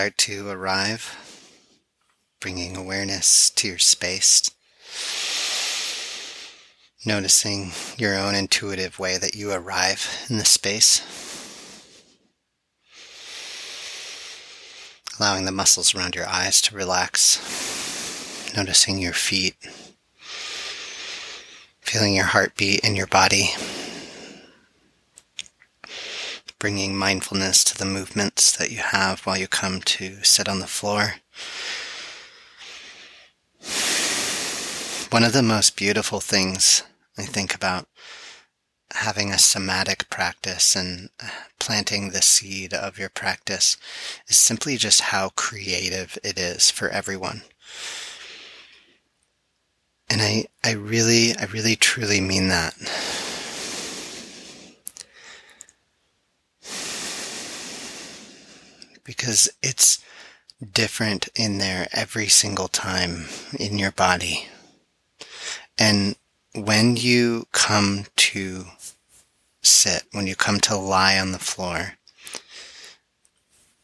Start to arrive, bringing awareness to your space. Noticing your own intuitive way that you arrive in the space. Allowing the muscles around your eyes to relax. Noticing your feet. Feeling your heartbeat in your body bringing mindfulness to the movements that you have while you come to sit on the floor. One of the most beautiful things I think about having a somatic practice and uh, planting the seed of your practice is simply just how creative it is for everyone. And I, I really, I really truly mean that. Because it's different in there every single time in your body. And when you come to sit, when you come to lie on the floor,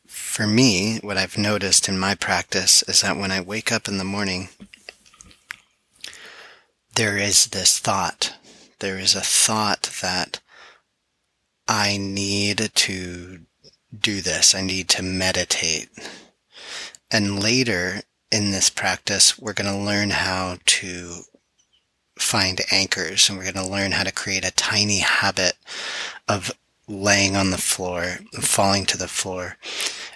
for me, what I've noticed in my practice is that when I wake up in the morning, there is this thought. There is a thought that I need to do this. I need to meditate. And later in this practice, we're going to learn how to find anchors and we're going to learn how to create a tiny habit of laying on the floor, falling to the floor.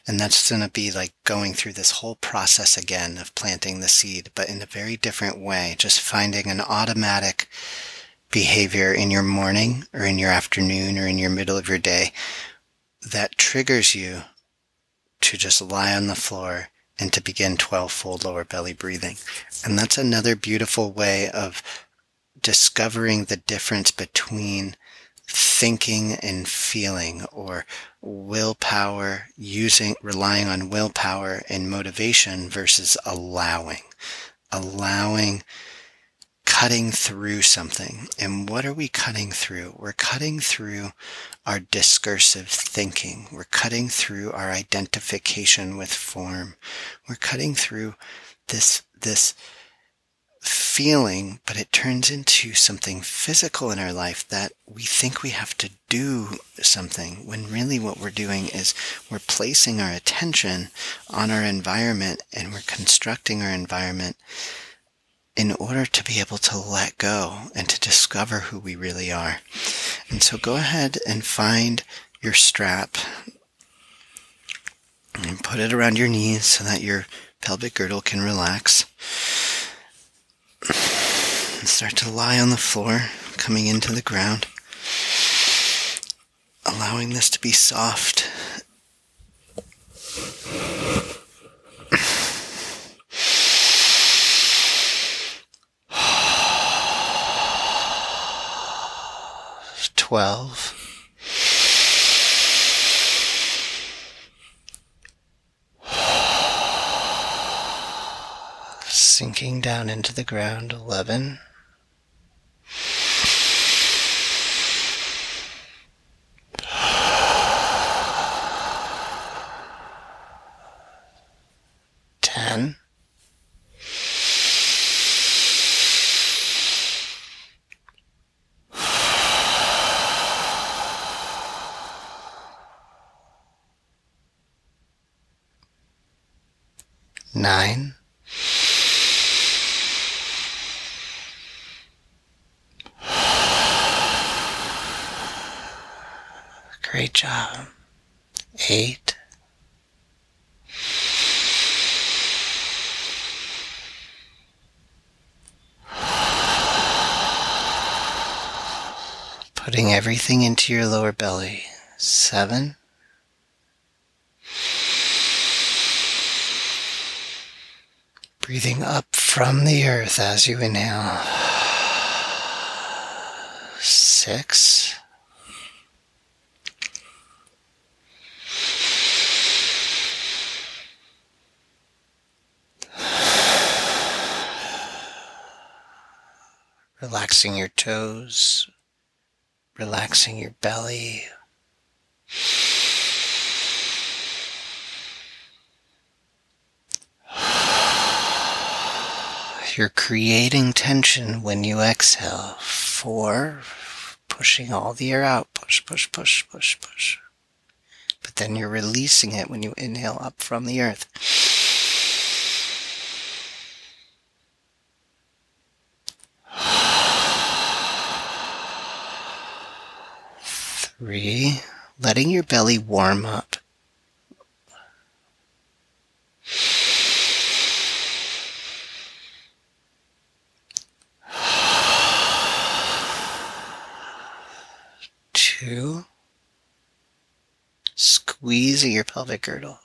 And that's going to be like going through this whole process again of planting the seed, but in a very different way, just finding an automatic behavior in your morning or in your afternoon or in your middle of your day that triggers you to just lie on the floor and to begin 12 fold lower belly breathing. And that's another beautiful way of discovering the difference between thinking and feeling or willpower using relying on willpower and motivation versus allowing allowing cutting through something. And what are we cutting through? We're cutting through our discursive thinking. We're cutting through our identification with form. We're cutting through this, this feeling, but it turns into something physical in our life that we think we have to do something when really what we're doing is we're placing our attention on our environment and we're constructing our environment in order to be able to let go and to discover who we really are. And so go ahead and find your strap and put it around your knees so that your pelvic girdle can relax. And start to lie on the floor, coming into the ground, allowing this to be soft twelve. Sinking down into the ground, eleven. Nine, Great job. Eight. Putting everything into your lower belly. Seven. Breathing up from the earth as you inhale. Six. Relaxing your toes, relaxing your belly. You're creating tension when you exhale. Four, pushing all the air out. Push, push, push, push, push. But then you're releasing it when you inhale up from the earth. Three, letting your belly warm up. Two, squeezing your pelvic girdle.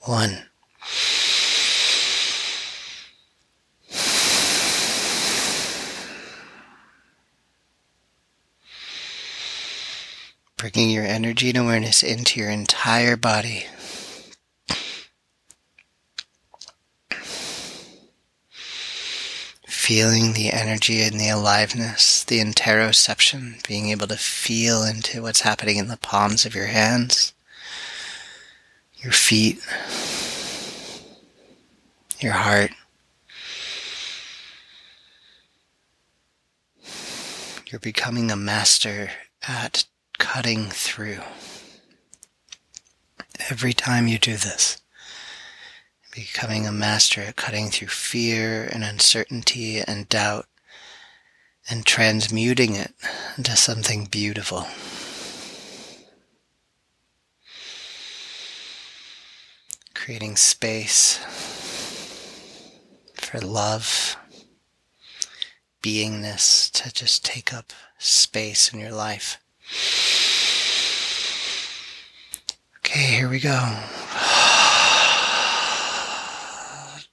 One. Bringing your energy and awareness into your entire body. Feeling the energy and the aliveness, the interoception, being able to feel into what's happening in the palms of your hands your feet, your heart. You're becoming a master at cutting through. Every time you do this, becoming a master at cutting through fear and uncertainty and doubt and transmuting it into something beautiful. creating space for love, beingness to just take up space in your life. Okay, here we go.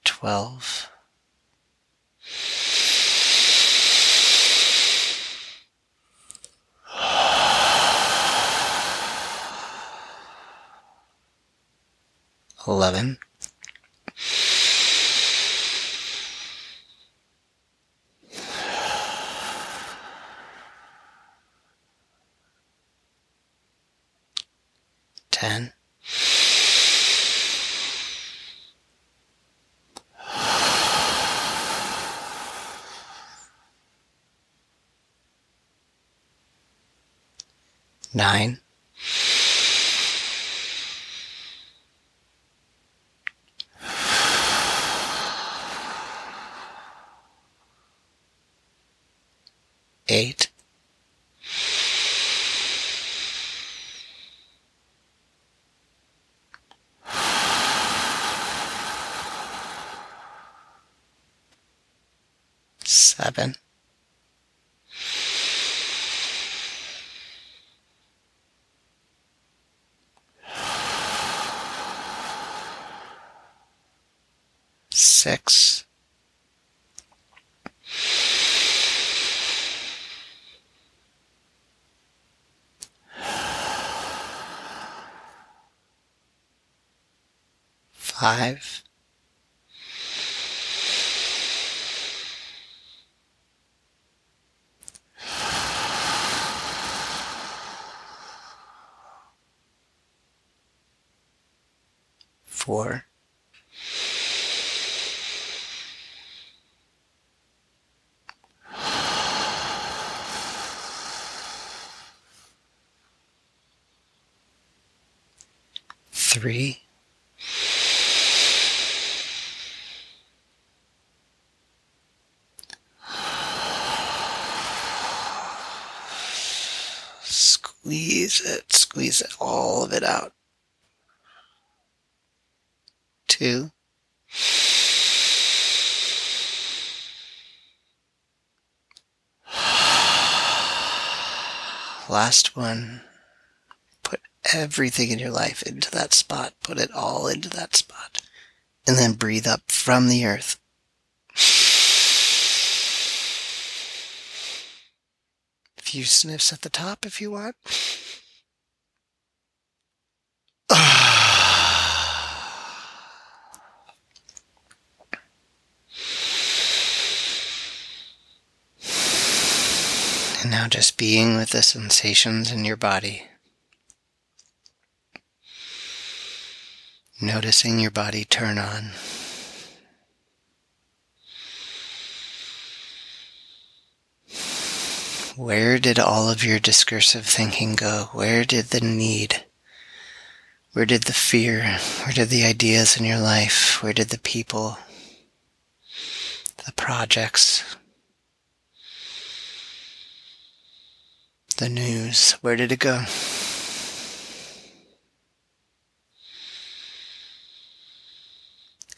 12. eleven. Ten. Nine. eight. Seven. Six. five. Four. Three. Squeeze it, squeeze it, all of it out. Two. Last one. Put everything in your life into that spot. Put it all into that spot. And then breathe up from the earth. few sniffs at the top if you want. And now just being with the sensations in your body. Noticing your body turn on. Where did all of your discursive thinking go? Where did the need? Where did the fear? Where did the ideas in your life? Where did the people? The projects? The news? Where did it go?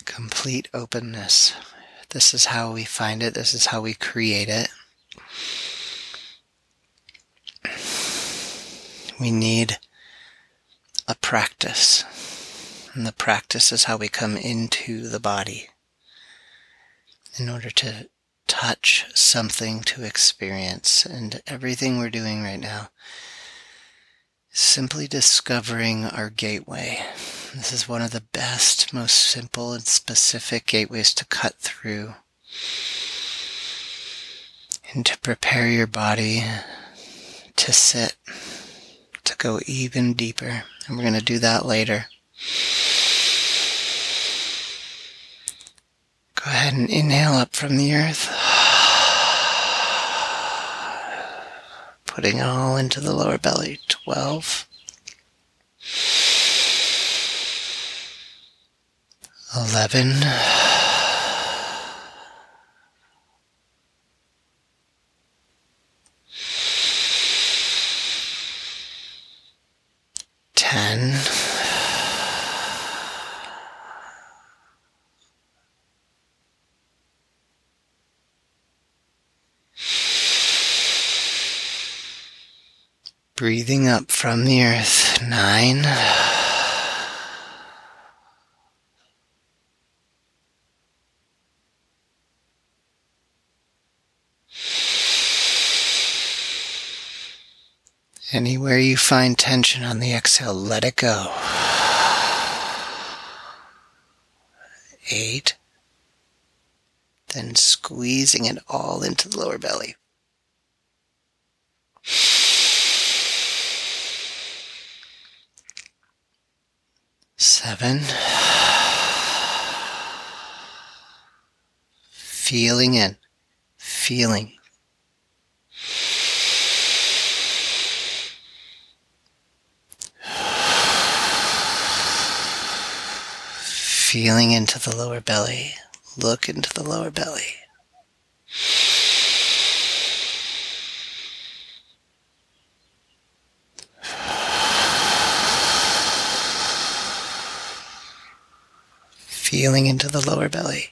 Complete openness. This is how we find it. This is how we create it. we need a practice. And the practice is how we come into the body in order to touch something to experience. And everything we're doing right now is simply discovering our gateway. This is one of the best, most simple and specific gateways to cut through and to prepare your body to sit to go even deeper. And we're going to do that later. Go ahead and inhale up from the earth. Putting it all into the lower belly. 12. 11. Breathing up from the earth, nine. Anywhere you find tension on the exhale, let it go. Eight. Then squeezing it all into the lower belly. Seven. Feeling in, feeling feeling into the lower belly. Look into the lower belly. Feeling into the lower belly.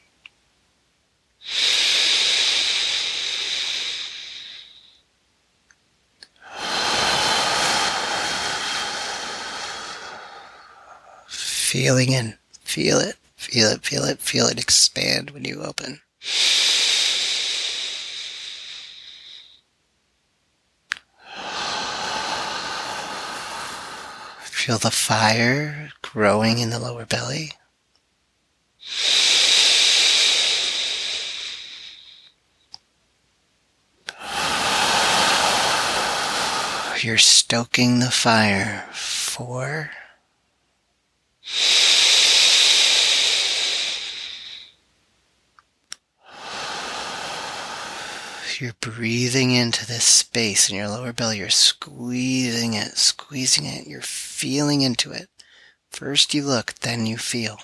Feeling in. Feel it, feel it, feel it, feel it expand when you open. Feel the fire growing in the lower belly. You're stoking the fire. Four. you're breathing into this space in your lower belly. You're squeezing it, squeezing it. You're feeling into it. First you look, then you feel.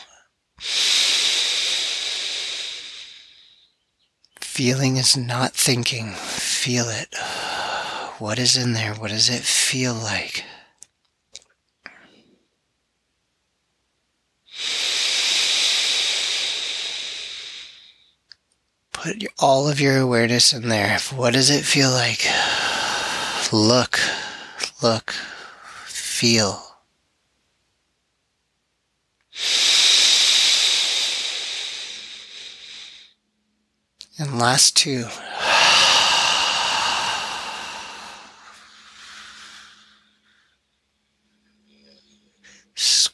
Feeling is not thinking. Feel it. What is in there? What does it feel like? Put all of your awareness in there. What does it feel like? Look, look, feel. And last two.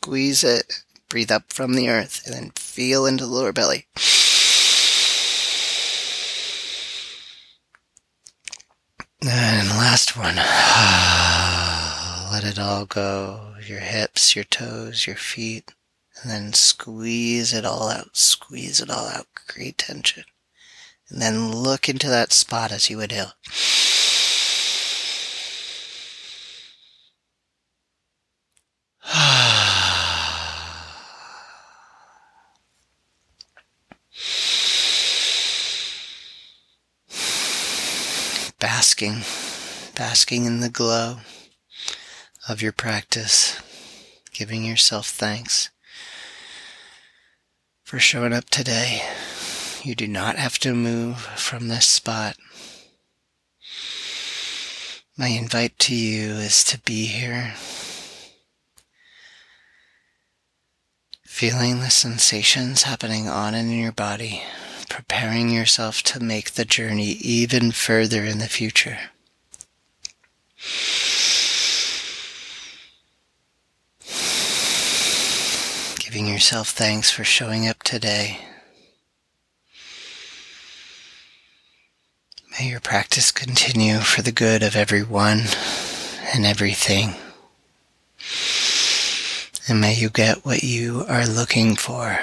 Squeeze it, breathe up from the earth, and then feel into the lower belly. And last one. Let it all go. Your hips, your toes, your feet. And then squeeze it all out. Squeeze it all out. Create tension. And then look into that spot as you inhale. Basking, basking in the glow of your practice, giving yourself thanks for showing up today. You do not have to move from this spot. My invite to you is to be here, feeling the sensations happening on and in your body preparing yourself to make the journey even further in the future. Giving yourself thanks for showing up today. May your practice continue for the good of everyone and everything. And may you get what you are looking for.